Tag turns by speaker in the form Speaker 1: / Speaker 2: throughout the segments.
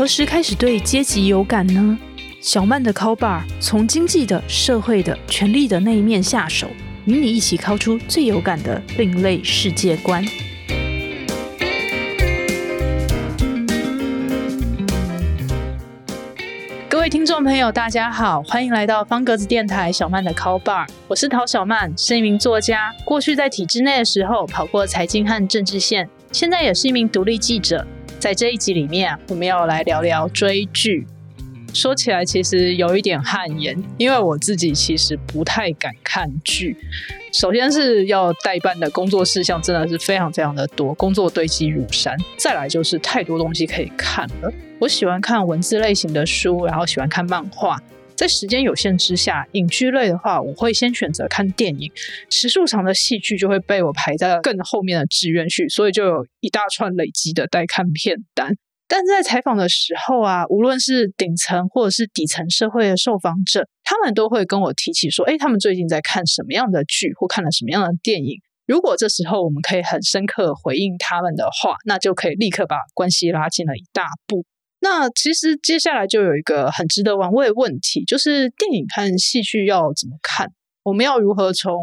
Speaker 1: 何时开始对阶级有感呢？小曼的 Call Bar 从经济的、社会的、权力的那一面下手，与你一起敲出最有感的另类世界观。各位听众朋友，大家好，欢迎来到方格子电台小曼的 Call Bar，我是陶小曼，是一名作家。过去在体制内的时候，跑过财经和政治线，现在也是一名独立记者。在这一集里面，我们要来聊聊追剧。说起来，其实有一点汗颜，因为我自己其实不太敢看剧。首先是要代办的工作事项真的是非常非常的多，工作堆积如山。再来就是太多东西可以看了。我喜欢看文字类型的书，然后喜欢看漫画。在时间有限之下，影剧类的话，我会先选择看电影；时数长的戏剧就会被我排在更后面的志愿序，所以就有一大串累积的待看片单。但在采访的时候啊，无论是顶层或者是底层社会的受访者，他们都会跟我提起说：“哎，他们最近在看什么样的剧，或看了什么样的电影。”如果这时候我们可以很深刻回应他们的话，那就可以立刻把关系拉近了一大步。那其实接下来就有一个很值得玩味的问题，就是电影和戏剧要怎么看？我们要如何从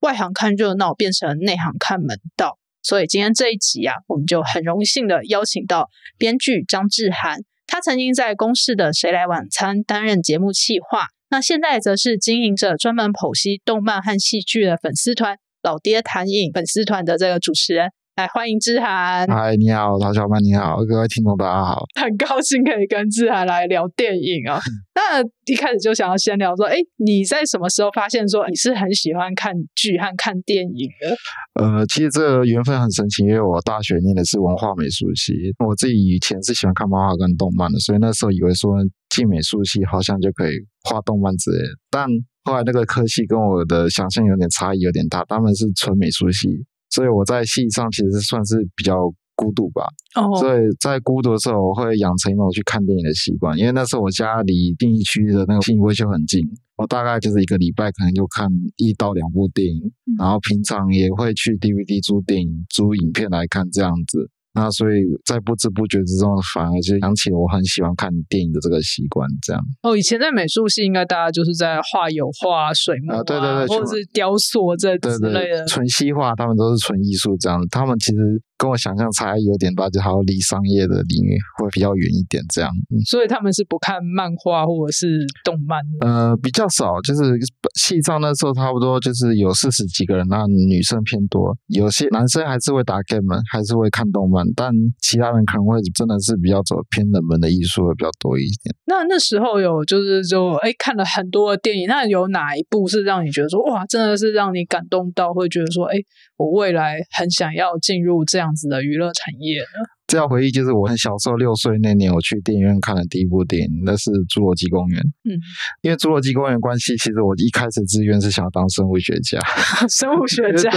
Speaker 1: 外行看热闹变成内行看门道？所以今天这一集啊，我们就很荣幸的邀请到编剧张志涵，他曾经在公视的《谁来晚餐》担任节目企划，那现在则是经营着专门剖析动漫和戏剧的粉丝团“老爹谈影”粉丝团的这个主持人。来欢迎志涵，
Speaker 2: 嗨，你好，陶小曼，你好，各位听众大家好，
Speaker 1: 很高兴可以跟志涵来聊电影啊。那一开始就想要先聊说，哎，你在什么时候发现说你是很喜欢看剧和看电影的？
Speaker 2: 呃，其实这个缘分很神奇，因为我大学念的是文化美术系，我自己以前是喜欢看漫画跟动漫的，所以那时候以为说进美术系好像就可以画动漫之类的，但后来那个科系跟我的想象有点差异，有点大，他们是纯美术系。所以我在戏上其实算是比较孤独吧。哦。所以在孤独的时候，我会养成一种去看电影的习惯。因为那时候我家离定义区的那个信义维修很近，我大概就是一个礼拜可能就看一到两部电影。然后平常也会去 DVD 租电影、租影片来看这样子。那所以在不知不觉之中，反而就想起了我很喜欢看电影的这个习惯。这样
Speaker 1: 哦，以前在美术系，应该大家就是在画油画、水墨啊，
Speaker 2: 对对对，
Speaker 1: 或者是雕塑这之类的，
Speaker 2: 纯西画，他们都是纯艺术这样。他们其实。跟我想象差异有点大，就还要离商业的领域会比较远一点，这样。
Speaker 1: 所以他们是不看漫画或者是动漫
Speaker 2: 呃，比较少，就是戏上那时候差不多就是有四十几个人，那女生偏多，有些男生还是会打 game，还是会看动漫，但其他人可能会真的是比较走偏冷门的艺术会比较多一点。
Speaker 1: 那那时候有就是就哎看了很多的电影，那有哪一部是让你觉得说哇，真的是让你感动到会觉得说哎，我未来很想要进入这样。样子的娱乐产业呢？
Speaker 2: 这要回忆就是我很小时候六岁那年，我去电影院看的第一部电影，那是《侏罗纪公园》。嗯，因为《侏罗纪公园》关系，其实我一开始志愿是想要当生物学家。
Speaker 1: 生物学家，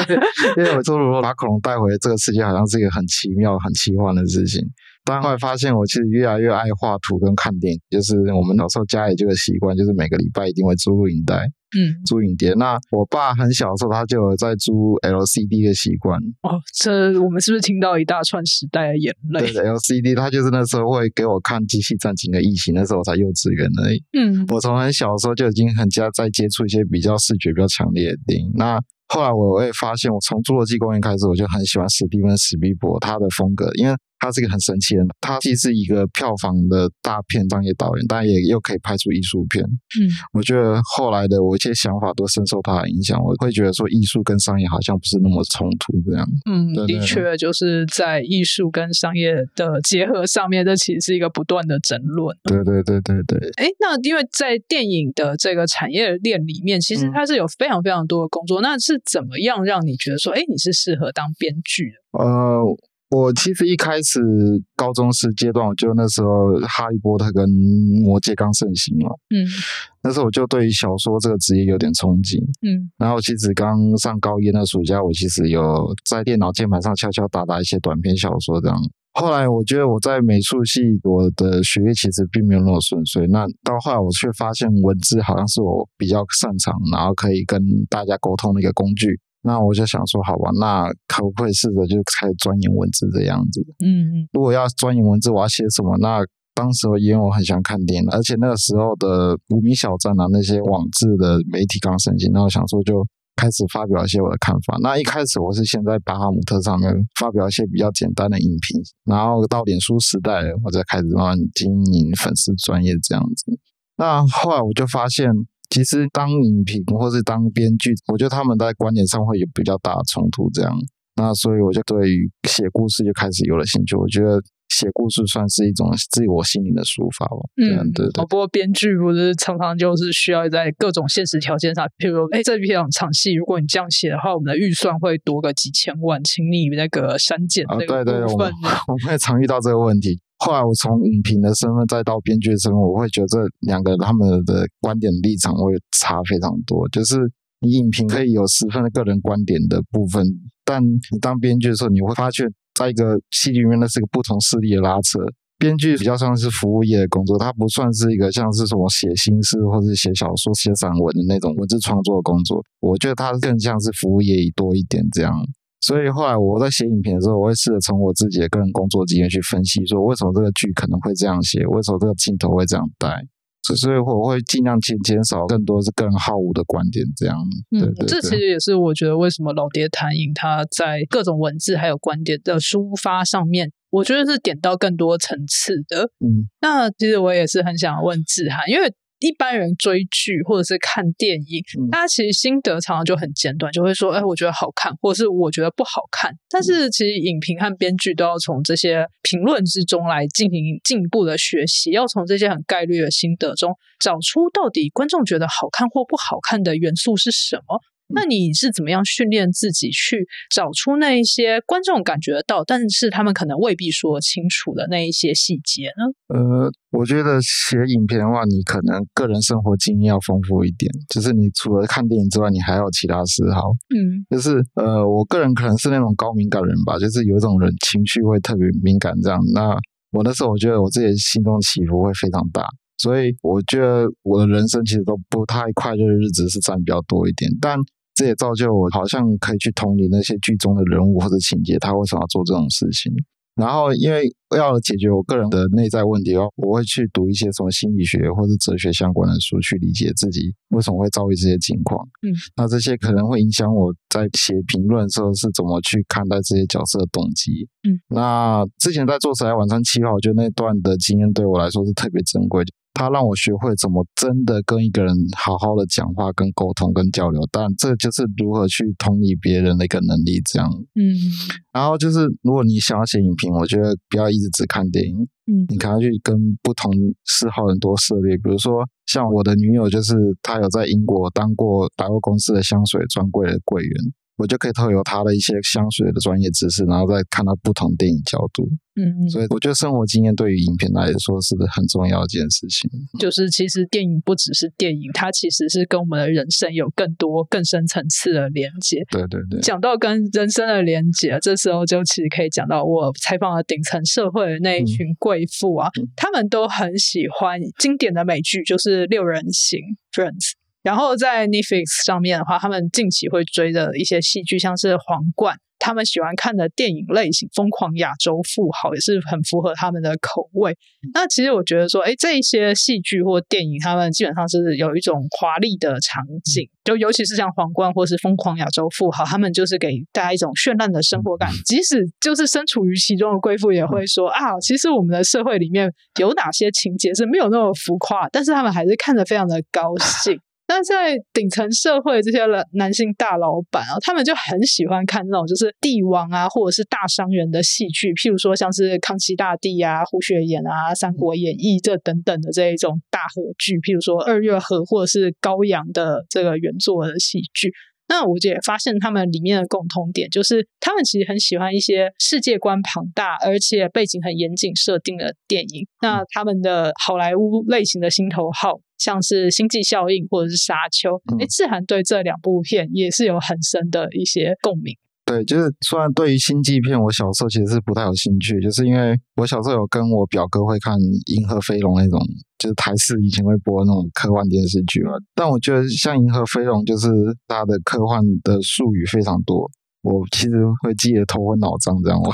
Speaker 2: 因为我说如果把恐龙带回这个世界，好像是一个很奇妙、很奇幻的事情。但后来发现，我其实越来越爱画图跟看电影。就是我们小时候家里这个习惯，就是每个礼拜一定会租录影带，嗯，租影碟。那我爸很小的时候，他就有在租 LCD 的习惯。
Speaker 1: 哦，这我们是不是听到一大串时代的眼泪？
Speaker 2: 对，LCD，他就是那时候会给我看《机器战警》的异形，那时候我才幼稚园而已。嗯，我从很小的时候就已经很加在接触一些比较视觉比较强烈的电影。那后来我会发现，我从《侏罗纪公园》开始，我就很喜欢史蒂芬史皮伯他的风格，因为。他是一个很神奇的，他既是一个票房的大片商业导演，但也又可以拍出艺术片。嗯，我觉得后来的我一些想法都深受他的影响。我会觉得说，艺术跟商业好像不是那么冲突这样。
Speaker 1: 嗯，的确，就是在艺术跟商业的结合上面，这其实是一个不断的争论。
Speaker 2: 对对对对对。
Speaker 1: 哎，那因为在电影的这个产业链里面，其实它是有非常非常多的工作。那是怎么样让你觉得说，哎，你是适合当编剧的？
Speaker 2: 呃。我其实一开始高中时阶段，我就那时候《哈利波特》跟《魔戒》刚盛行嘛，嗯，那时候我就对于小说这个职业有点憧憬，嗯，然后其实刚上高一那暑假，我其实有在电脑键盘上敲敲打打一些短篇小说这样。后来我觉得我在美术系，我的学业其实并没有那么顺遂，那到后来我却发现文字好像是我比较擅长，然后可以跟大家沟通的一个工具。那我就想说，好吧，那可不可以试着就开始钻研文字这样子？嗯嗯。如果要钻研文字，我要写什么？那当时因为我很想看电影，而且那个时候的无名小站啊，那些网志的媒体刚盛行，那我想说就开始发表一些我的看法。那一开始我是先在巴哈姆特上面发表一些比较简单的影评，然后到脸书时代，我再开始慢慢经营粉丝专业这样子。那后来我就发现，其实当影评或是当编剧，我觉得他们在观点上会有比较大的冲突，这样。那所以我就对于写故事就开始有了兴趣。我觉得写故事算是一种自我心灵的抒发吧。嗯，对对。
Speaker 1: 不过编剧不是常常就是需要在各种现实条件上，譬如哎，这篇场戏如果你这样写的话，我们的预算会多个几千万，请你那个删减这个部分。
Speaker 2: 我们也常遇到这个问题。后来我从影评的身份再到编剧的身份，我会觉得这两个他们的观点立场会差非常多。就是你影评可以有十分的个人观点的部分。但你当编剧的时候，你会发现在一个戏剧里面，那是个不同势力的拉扯。编剧比较像是服务业的工作，它不算是一个像是什么写新诗或者写小说、写散文的那种文字创作的工作。我觉得它更像是服务业多一点这样。所以后来我在写影评的时候，我会试着从我自己的个人工作经验去分析，说为什么这个剧可能会这样写，为什么这个镜头会这样带。所以我会尽量减减少更多是个人好恶的观点，这样。嗯，
Speaker 1: 这其实也是我觉得为什么老爹谈影他在各种文字还有观点的抒发上面，我觉得是点到更多层次的。嗯，那其实我也是很想问志涵，因为。一般人追剧或者是看电影，大家其实心得常常就很简短，就会说：“哎，我觉得好看，或者是我觉得不好看。”但是其实影评和编剧都要从这些评论之中来进行进一步的学习，要从这些很概率的心得中找出到底观众觉得好看或不好看的元素是什么。那你是怎么样训练自己去找出那一些观众感觉得到，但是他们可能未必说清楚的那一些细节呢？
Speaker 2: 呃，我觉得写影片的话，你可能个人生活经验要丰富一点，就是你除了看电影之外，你还有其他嗜好。嗯，就是呃，我个人可能是那种高敏感人吧，就是有一种人情绪会特别敏感这样。那我那时候我觉得我自己心中起伏会非常大，所以我觉得我的人生其实都不太快乐的日子是占比较多一点，但。这也造就我好像可以去同理那些剧中的人物或者情节，他为什么要做这种事情。然后，因为要解决我个人的内在问题哦，我会去读一些什么心理学或者哲学相关的书，去理解自己为什么会遭遇这些情况。嗯，那这些可能会影响我在写评论的时候是怎么去看待这些角色的动机。嗯，那之前在做《时代晚餐七号》，我觉得那段的经验对我来说是特别珍贵的。他让我学会怎么真的跟一个人好好的讲话、跟沟通、跟交流，但这就是如何去同理别人的一个能力。这样，嗯，然后就是如果你想要写影评，我觉得不要一直只看电影，嗯，你可能去跟不同嗜好人多涉猎。比如说，像我的女友，就是她有在英国当过百货公司的香水专柜的柜员。我就可以透由他的一些香水的专业知识，然后再看到不同电影角度。嗯嗯，所以我觉得生活经验对于影片来说是很重要的一件事情。
Speaker 1: 就是其实电影不只是电影，它其实是跟我们的人生有更多更深层次的连接。
Speaker 2: 对对对。
Speaker 1: 讲到跟人生的连接，这时候就其实可以讲到我采访了顶层社会的那一群贵妇啊，他们都很喜欢经典的美剧，就是六人行 Friends。然后在 Netflix 上面的话，他们近期会追的一些戏剧，像是《皇冠》，他们喜欢看的电影类型《疯狂亚洲富豪》也是很符合他们的口味。那其实我觉得说，哎，这一些戏剧或电影，他们基本上是有一种华丽的场景，就尤其是像《皇冠》或是《疯狂亚洲富豪》，他们就是给大家一种绚烂的生活感。即使就是身处于其中的贵妇，也会说啊，其实我们的社会里面有哪些情节是没有那么浮夸，但是他们还是看着非常的高兴。但在顶层社会，这些男男性大老板啊，他们就很喜欢看那种就是帝王啊，或者是大商人的戏剧，譬如说像是康熙大帝啊、胡雪岩啊、三国演义这等等的这一种大合剧，譬如说二月河或者是高阳的这个原作的戏剧。那我也发现他们里面的共通点，就是他们其实很喜欢一些世界观庞大而且背景很严谨设定的电影。那他们的好莱坞类型的心头好，像是《星际效应》或者是《沙丘》，哎，志涵对这两部片也是有很深的一些共鸣。
Speaker 2: 对，就是虽然对于星际片，我小时候其实是不太有兴趣，就是因为我小时候有跟我表哥会看《银河飞龙》那种，就是台视以前会播那种科幻电视剧嘛。但我觉得像《银河飞龙》，就是它的科幻的术语非常多，我其实会记得头昏脑胀，这样我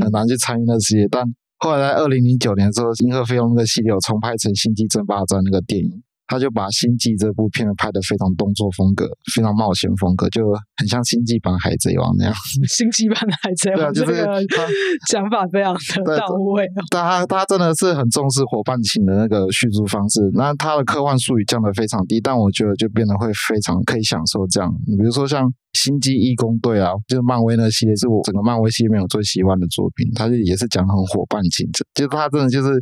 Speaker 2: 很难去参与那世界。但后来在二零零九年的时候，银河飞龙那个系列有重拍成《星际争霸战》那个电影。他就把《星际》这部片拍的非常动作风格，非常冒险风格，就很像《星际版海贼王》那样。
Speaker 1: 星际版的海贼王，
Speaker 2: 对啊，就是
Speaker 1: 他 讲法非常的到位。
Speaker 2: 但他他真的是很重视伙伴情的那个叙述方式。那他的科幻术语降得非常低，但我觉得就变得会非常可以享受这样。你比如说像。星际义工队啊，就是漫威那个系列，是我整个漫威系列里面我最喜欢的作品。它就也是讲很伙伴情，就是它真的就是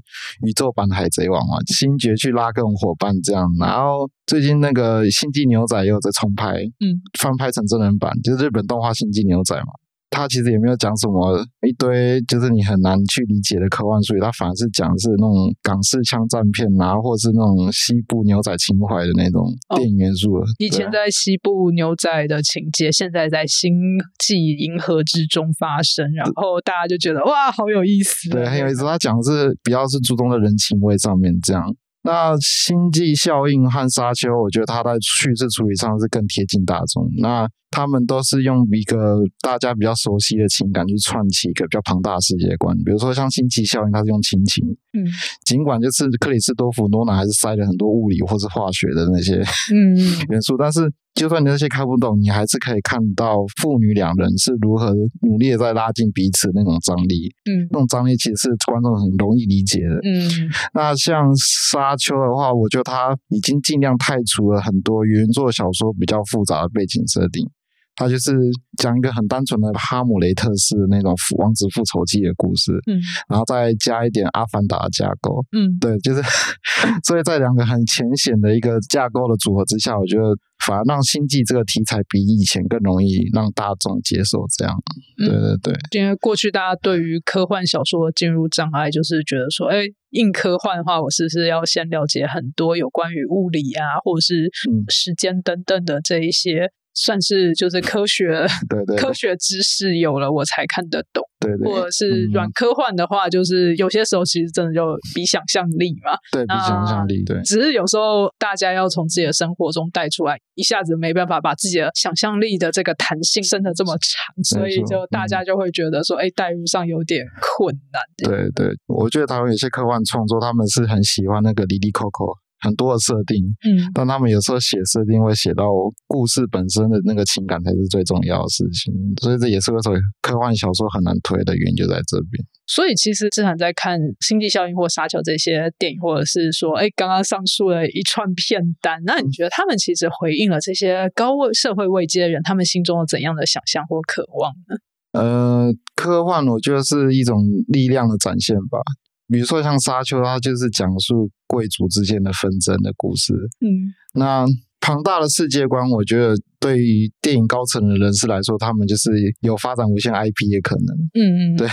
Speaker 2: 宇宙版的海贼王嘛，星爵去拉各种伙伴这样。然后最近那个星际牛仔也有在重拍，嗯，翻拍成真人版，就是日本动画星际牛仔嘛。他其实也没有讲什么一堆，就是你很难去理解的科幻术语。他反而是讲是那种港式枪战片啊，或者是那种西部牛仔情怀的那种电影元素。
Speaker 1: 以前在西部牛仔的情节，现在在星际银河之中发生，然后大家就觉得哇，好有意思。
Speaker 2: 对，很有意思。他讲的是比较是注重在人情味上面这样。那星际效应和沙丘，我觉得它在叙事处理上是更贴近大众。那他们都是用一个大家比较熟悉的情感去串起一个比较庞大的世界观。比如说像星际效应，它是用亲情，嗯，尽管就是克里斯多夫诺兰还是塞了很多物理或是化学的那些嗯元素，但是。就算你那些看不懂，你还是可以看到父女两人是如何努力的在拉近彼此那种张力。嗯，那种张力其实是观众很容易理解的。嗯，那像沙丘的话，我觉得他已经尽量太除了很多原作小说比较复杂的背景设定。他就是讲一个很单纯的哈姆雷特式的那种王子复仇记的故事，嗯，然后再加一点阿凡达的架构，嗯，对，就是，所以在两个很浅显的一个架构的组合之下，我觉得反而让星际这个题材比以前更容易让大众接受。这样，对对对，
Speaker 1: 因为过去大家对于科幻小说的进入障碍，就是觉得说，哎，硬科幻的话，我是不是要先了解很多有关于物理啊，或者是时间等等的这一些。算是就是科学，
Speaker 2: 对对，
Speaker 1: 科学知识有了我才看得懂，
Speaker 2: 对对，
Speaker 1: 或者是软科幻的话，就是有些时候其实真的就比想象力嘛，
Speaker 2: 对比想象力，对，
Speaker 1: 只是有时候大家要从自己的生活中带出来，一下子没办法把自己的想象力的这个弹性伸的这么长，所以就大家就会觉得说，哎，代入上有点困难。
Speaker 2: 对对，我觉得台湾有些科幻创作，他们是很喜欢那个 Lily Coco。很多的设定，嗯，但他们有时候写设定会写到故事本身的那个情感才是最重要的事情，所以这也是为什么科幻小说很难推的原因就在这边。
Speaker 1: 所以其实志涵在看《星际效应》或《沙丘》这些电影，或者是说，哎，刚刚上述的一串片单，那你觉得他们其实回应了这些高位社会位阶的人他们心中有怎样的想象或渴望呢？
Speaker 2: 呃，科幻我觉得是一种力量的展现吧。比如说像《沙丘》，它就是讲述贵族之间的纷争的故事。嗯，那庞大的世界观，我觉得。对于电影高层的人士来说，他们就是有发展无限 IP 的可能。嗯嗯，对，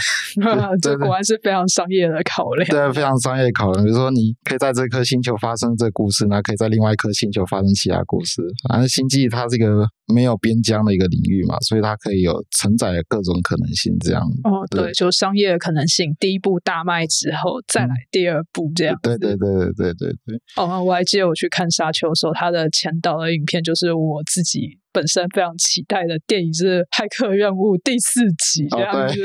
Speaker 1: 这果然是非常商业的考量。
Speaker 2: 对，非常商业考量。比如说，你可以在这颗星球发生这故事，那可以在另外一颗星球发生其他故事。反正星际它是一个没有边疆的一个领域嘛，所以它可以有承载各种可能性。这样
Speaker 1: 哦，对，就商业的可能性。第一部大卖之后，再来第二部这样。
Speaker 2: 对对对对对对对。
Speaker 1: 哦，我还记得我去看《沙丘》的时候，它的前导的影片就是我自己。本身非常期待的电影是《骇客任务》第四集这样子，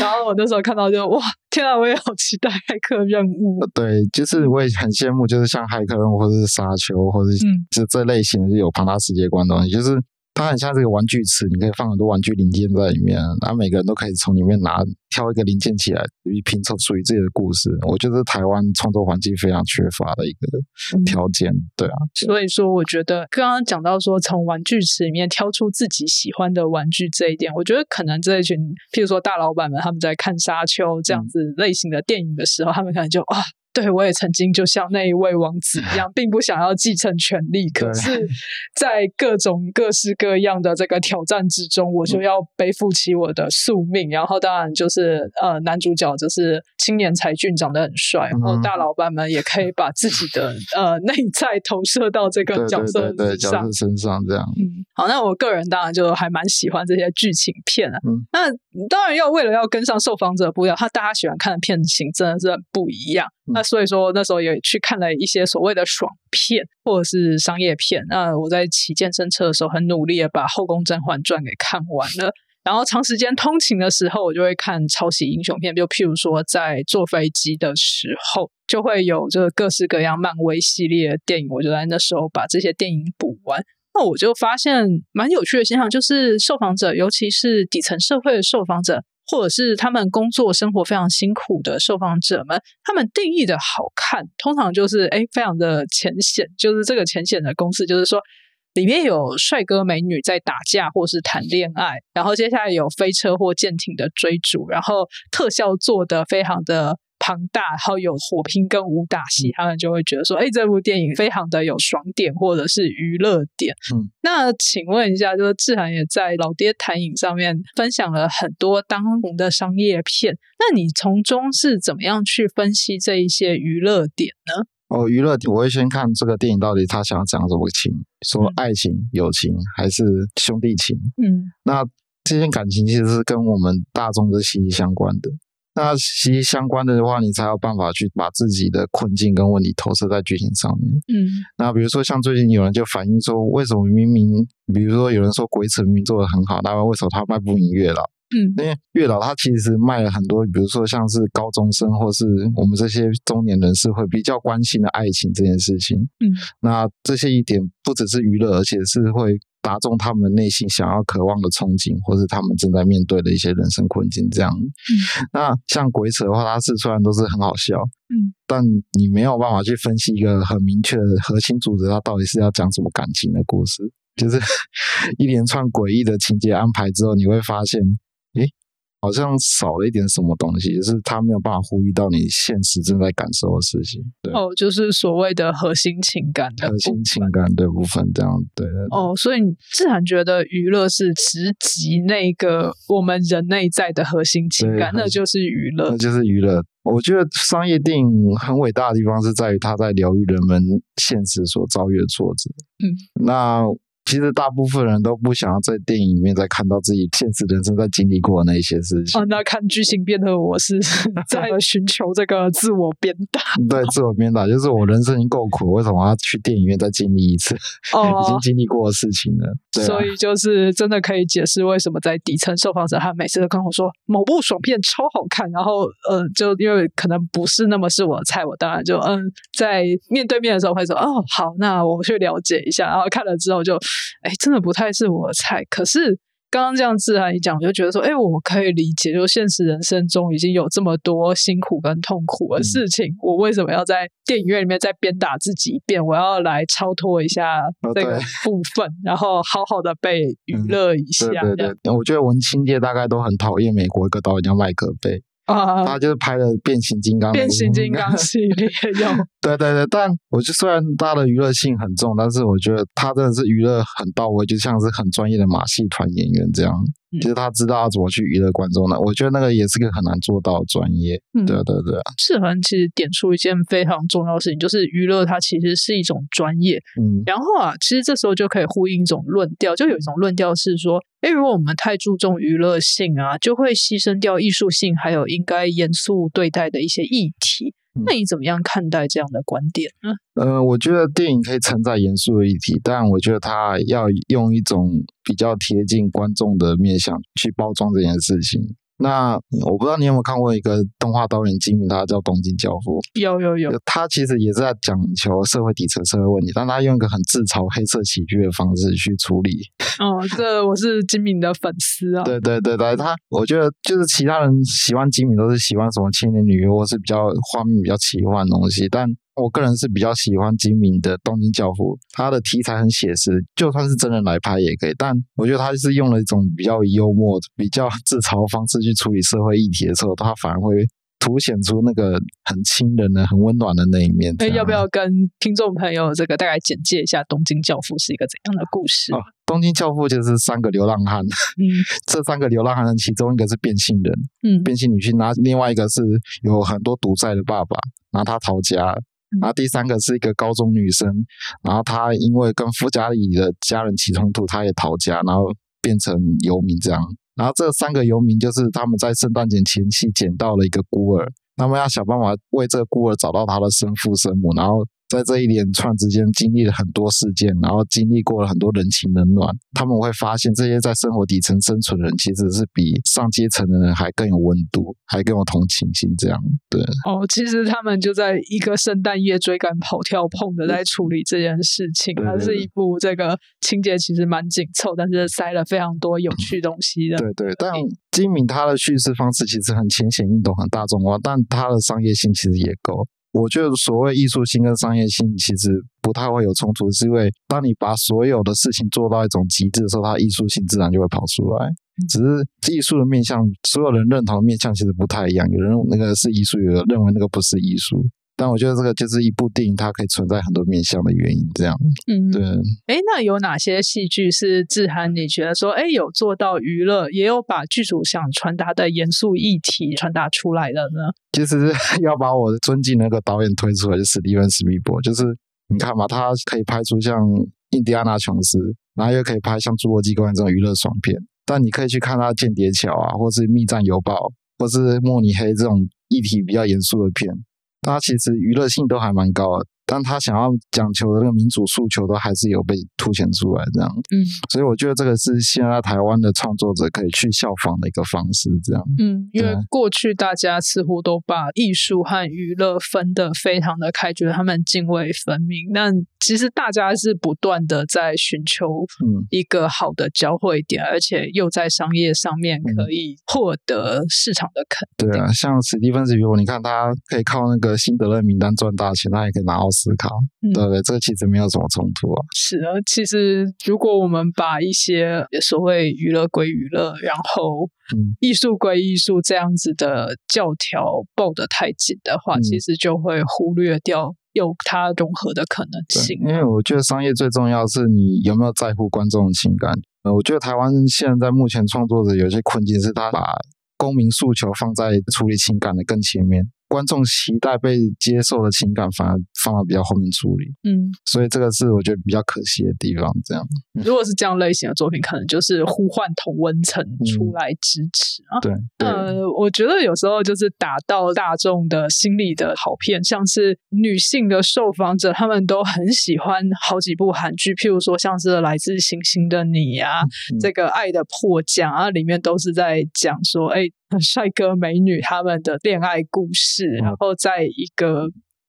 Speaker 1: 然后我那时候看到就哇，天啊，我也好期待《骇客任务》。
Speaker 2: 对，就是我也很羡慕，就是像《骇客任务》或者是《沙丘》或者是这这类型的，就有庞大世界观的东西，就是。它很像这个玩具池，你可以放很多玩具零件在里面，然后每个人都可以从里面拿挑一个零件起来，拼凑属于自己的故事。我觉得台湾创作环境非常缺乏的一个条件，对啊。
Speaker 1: 所以说，我觉得刚刚讲到说从玩具池里面挑出自己喜欢的玩具这一点，我觉得可能这一群，譬如说大老板们他们在看《沙丘》这样子类型的电影的时候，他们可能就啊。对，我也曾经就像那一位王子一样，并不想要继承权力，可是，在各种各式各样的这个挑战之中，我就要背负起我的宿命。然后，当然就是呃，男主角就是青年才俊，长得很帅，然后大老板们也可以把自己的呃内在投射到这个角色
Speaker 2: 角色身上，这样。
Speaker 1: 嗯，好，那我个人当然就还蛮喜欢这些剧情片啊。嗯，那当然要为了要跟上受访者不一样，他大家喜欢看的片型真的是很不一样。那所以说那时候也去看了一些所谓的爽片或者是商业片。那我在骑健身车的时候，很努力的把《后宫甄嬛传》给看完了。然后长时间通勤的时候，我就会看抄袭英雄片，就譬如说在坐飞机的时候，就会有这个各式各样漫威系列的电影，我就在那时候把这些电影补完。那我就发现蛮有趣的现象，就是受访者，尤其是底层社会的受访者，或者是他们工作生活非常辛苦的受访者们，他们定义的好看，通常就是哎，非常的浅显，就是这个浅显的公式，就是说。里面有帅哥美女在打架或是谈恋爱，然后接下来有飞车或舰艇的追逐，然后特效做的非常的庞大，然后有火拼跟武打戏，他们就会觉得说，哎，这部电影非常的有爽点或者是娱乐点。嗯，那请问一下，就是志涵也在老爹谈影上面分享了很多当红的商业片，那你从中是怎么样去分析这一些娱乐点呢？
Speaker 2: 哦，娱乐我会先看这个电影到底他想要讲什么情，说爱情、友情还是兄弟情？嗯，那这些感情其实是跟我们大众是息息相关的。那息息相关的话，你才有办法去把自己的困境跟问题投射在剧情上面。嗯，那比如说像最近有人就反映说，为什么明明，比如说有人说鬼扯明明做的很好，那为什么他卖不赢月老？嗯，因为月老他其实卖了很多，比如说像是高中生或是我们这些中年人士会比较关心的爱情这件事情。嗯，那这些一点不只是娱乐，而且是会打中他们内心想要渴望的憧憬，或是他们正在面对的一些人生困境这样。嗯，那像鬼扯的话，它是虽然都是很好笑，嗯，但你没有办法去分析一个很明确的核心主旨，它到底是要讲什么感情的故事，就是 一连串诡异的情节安排之后，你会发现。诶，好像少了一点什么东西，就是他没有办法呼吁到你现实正在感受的事情。对
Speaker 1: 哦，就是所谓的核心情感的
Speaker 2: 核心情感的部分，这样对。
Speaker 1: 哦，所以你自然觉得娱乐是直击那个我们人内在的核心情感，那就是娱乐，
Speaker 2: 那就是娱乐。我觉得商业电影很伟大的地方是在于它在疗愈人们现实所遭遇的挫折。嗯，那。其实大部分人都不想要在电影里面再看到自己现实人生在经历过的那一些事情。
Speaker 1: 哦，那看剧情变的我是 在寻求这个自我鞭打。
Speaker 2: 对，自我鞭打就是我人生已经够苦，为什么要去电影院再经历一次？哦，已经经历过的事情了。
Speaker 1: 所以就是真的可以解释为什么在底层受访者他每次都跟我说某部爽片超好看，然后呃，就因为可能不是那么是我的菜，我当然就嗯，在面对面的时候会说哦好，那我去了解一下，然后看了之后就。哎，真的不太是我的菜。可是刚刚这样自然一讲，我就觉得说，哎，我可以理解，就现实人生中已经有这么多辛苦跟痛苦的事情，我为什么要在电影院里面再鞭打自己一遍？我要来超脱一下这个部分，然后好好的被娱乐一下。
Speaker 2: 对对对，我觉得文青界大概都很讨厌美国一个导演叫麦克贝。啊，他就是拍了《变形金刚》。
Speaker 1: 变形金刚系列有。
Speaker 2: 对对对，但我就虽然他的娱乐性很重，但是我觉得他真的是娱乐很到位，就像是很专业的马戏团演员这样。其实他知道要怎么去娱乐观众的，我觉得那个也是个很难做到的专业。嗯对对对，
Speaker 1: 志恒其实点出一件非常重要的事情，就是娱乐它其实是一种专业。嗯，然后啊，其实这时候就可以呼应一种论调，就有一种论调是说，哎，如果我们太注重娱乐性啊，就会牺牲掉艺术性，还有应该严肃对待的一些议题。那你怎么样看待这样的观点呢？
Speaker 2: 呃，我觉得电影可以承载严肃的议题，但我觉得它要用一种比较贴近观众的面向去包装这件事情。那我不知道你有没有看过一个动画导演金敏，他叫《东京教父》。
Speaker 1: 有有有，
Speaker 2: 他其实也是在讲求社会底层社会问题，但他用一个很自嘲黑色喜剧的方式去处理。
Speaker 1: 哦，这我是金敏的粉丝啊。
Speaker 2: 对对对对，他我觉得就是其他人喜欢金敏都是喜欢什么青年女优或是比较画面比较奇幻的东西，但。我个人是比较喜欢金敏的《东京教父》，他的题材很写实，就算是真人来拍也可以。但我觉得他是用了一种比较幽默、比较 自嘲方式去处理社会议题的时候，他反而会凸显出那个很亲人的、很温暖的那一面。
Speaker 1: 那，要不要跟听众朋友这个大概简介一下《东京教父》是一个怎样的故事？
Speaker 2: 《东京教父》就是三个流浪汉，嗯，这三个流浪汉其中一个是变性人，嗯，变性女性，然后另外一个是有很多赌债的爸爸，然后他逃家。然后第三个是一个高中女生，然后她因为跟夫家里的家人起冲突，她也逃家，然后变成游民这样。然后这三个游民就是他们在圣诞节前夕捡到了一个孤儿，他们要想办法为这个孤儿找到他的生父生母，然后在这一连串之间经历了很多事件，然后经历过了很多人情冷暖，他们会发现这些在生活底层生存的人，其实是比上阶层的人还更有温度，还更有同情心。这样对
Speaker 1: 哦，其实他们就在一个圣诞夜追赶跑跳碰的在处理这件事情，它是一部这个情节其实蛮紧凑，但是塞了非常多有趣东西的。
Speaker 2: 对对，但金敏他的叙事方式其实很浅显易懂、很大众化，但他的商业性其实也够。我觉得所谓艺术性跟商业性其实不太会有冲突，是因为当你把所有的事情做到一种极致的时候，它艺术性自然就会跑出来。只是艺术的面向，所有人认同的面向其实不太一样，有人那个是艺术，有人认为那个不是艺术。但我觉得这个就是一部电影，它可以存在很多面向的原因。这样，嗯，对。
Speaker 1: 哎，那有哪些戏剧是志涵？你觉得说，哎，有做到娱乐，也有把剧组想传达的严肃议题传达出来的呢？
Speaker 2: 其实要把我的尊敬那个导演推出来，就是史蒂芬史密博。就是你看嘛，他可以拍出像《印第安纳琼斯》，然后又可以拍像《侏罗纪公园》这种娱乐爽片。但你可以去看他《间谍桥》啊，或是《密战邮报》，或是《慕尼黑》这种议题比较严肃的片。它其实娱乐性都还蛮高的。但他想要讲求的那个民主诉求，都还是有被凸显出来这样。嗯，所以我觉得这个是现在台湾的创作者可以去效仿的一个方式，这样。
Speaker 1: 嗯，因为过去大家似乎都把艺术和娱乐分得非常的开，觉得他们泾渭分明。但其实大家是不断的在寻求一个好的交汇点，而且又在商业上面可以获得市场的肯
Speaker 2: 定。对啊，像史蒂芬斯，比如你看他可以靠那个辛德勒名单赚大钱，他也可以拿奥斯卡，对不对？这个其实没有什么冲突啊。
Speaker 1: 是啊，其实如果我们把一些所谓娱乐归娱乐，然后艺术归艺术这样子的教条抱得太紧的话，其实就会忽略掉有它融合的可能性。
Speaker 2: 因为我觉得商业最重要是你有没有在乎观众的情感。呃，我觉得台湾现在目前创作者有些困境是，他把公民诉求放在处理情感的更前面。观众期待被接受的情感反而放到比较后面处理，嗯，所以这个是我觉得比较可惜的地方。这样，
Speaker 1: 如果是这样类型的作品，可能就是呼唤同温层出来支持啊。
Speaker 2: 对，
Speaker 1: 呃，我觉得有时候就是打到大众的心里的好片，像是女性的受访者，他们都很喜欢好几部韩剧，譬如说像是《来自星星的你》啊，这个《爱的迫降》啊，里面都是在讲说，哎。帅哥美女他们的恋爱故事，然后在一个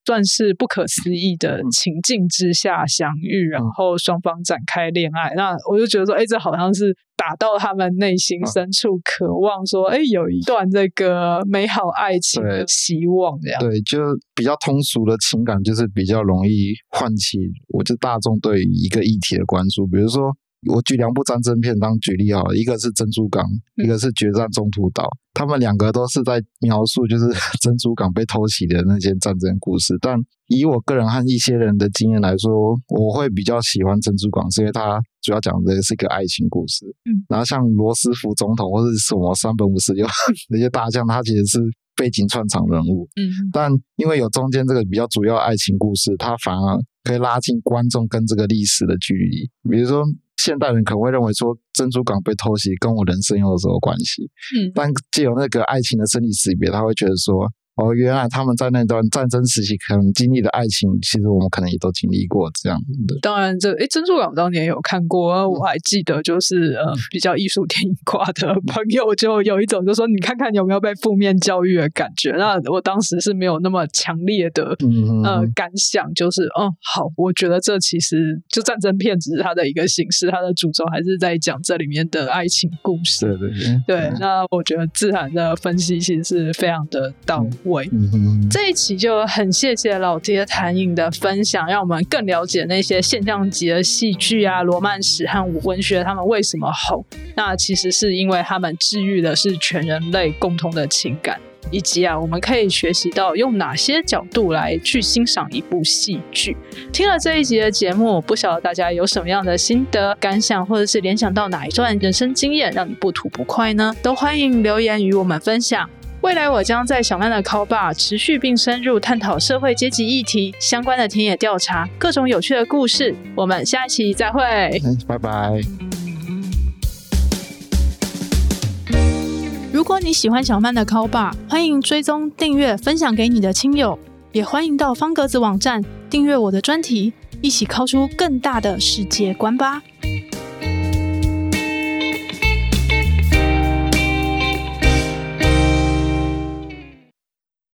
Speaker 1: 算是不可思议的情境之下相遇，然后双方展开恋爱。那我就觉得说，哎，这好像是打到他们内心深处，渴望说，哎，有一段这个美好爱情的希望这样。
Speaker 2: 对，就比较通俗的情感，就是比较容易唤起我就大众对于一个议题的关注，比如说。我举两部战争片当举例好了，一个是《珍珠港》，一个是《决战中途岛》。他们两个都是在描述就是 珍珠港被偷袭的那些战争故事。但以我个人和一些人的经验来说，我会比较喜欢《珍珠港》，是因为它主要讲的是一个爱情故事。嗯，然后像罗斯福总统或者什么三本五十六 那些大将，他其实是背景串场人物。嗯，但因为有中间这个比较主要爱情故事，它反而可以拉近观众跟这个历史的距离。比如说。现代人可能会认为说珍珠港被偷袭跟我人生有什么关系？嗯，但既有那个爱情的生理识别，他会觉得说。哦，原来他们在那段战争时期可能经历的爱情，其实我们可能也都经历过这样的。
Speaker 1: 当然，这诶，珍珠港当年有看过，我还记得，就是呃，比较艺术电影挂的朋友就有一种，就说你看看有没有被负面教育的感觉。那我当时是没有那么强烈的呃感想，就是哦，好，我觉得这其实就战争片只是它的一个形式，它的主轴还是在讲这里面的爱情故事。
Speaker 2: 对对对。
Speaker 1: 对，那我觉得自然的分析其实是非常的到。这一期就很谢谢老爹谭颖的分享，让我们更了解那些现象级的戏剧啊、罗曼史和文学，他们为什么红？那其实是因为他们治愈的是全人类共同的情感，以及啊，我们可以学习到用哪些角度来去欣赏一部戏剧。听了这一集的节目，不晓得大家有什么样的心得感想，或者是联想到哪一段人生经验让你不吐不快呢？都欢迎留言与我们分享。未来我将在小曼的 Call Bar 持续并深入探讨社会阶级议题相关的田野调查，各种有趣的故事。我们下一期再会，
Speaker 2: 拜拜。
Speaker 1: 如果你喜欢小曼的 Call Bar，欢迎追踪、订阅、分享给你的亲友，也欢迎到方格子网站订阅我的专题，一起 call 出更大的世界观吧。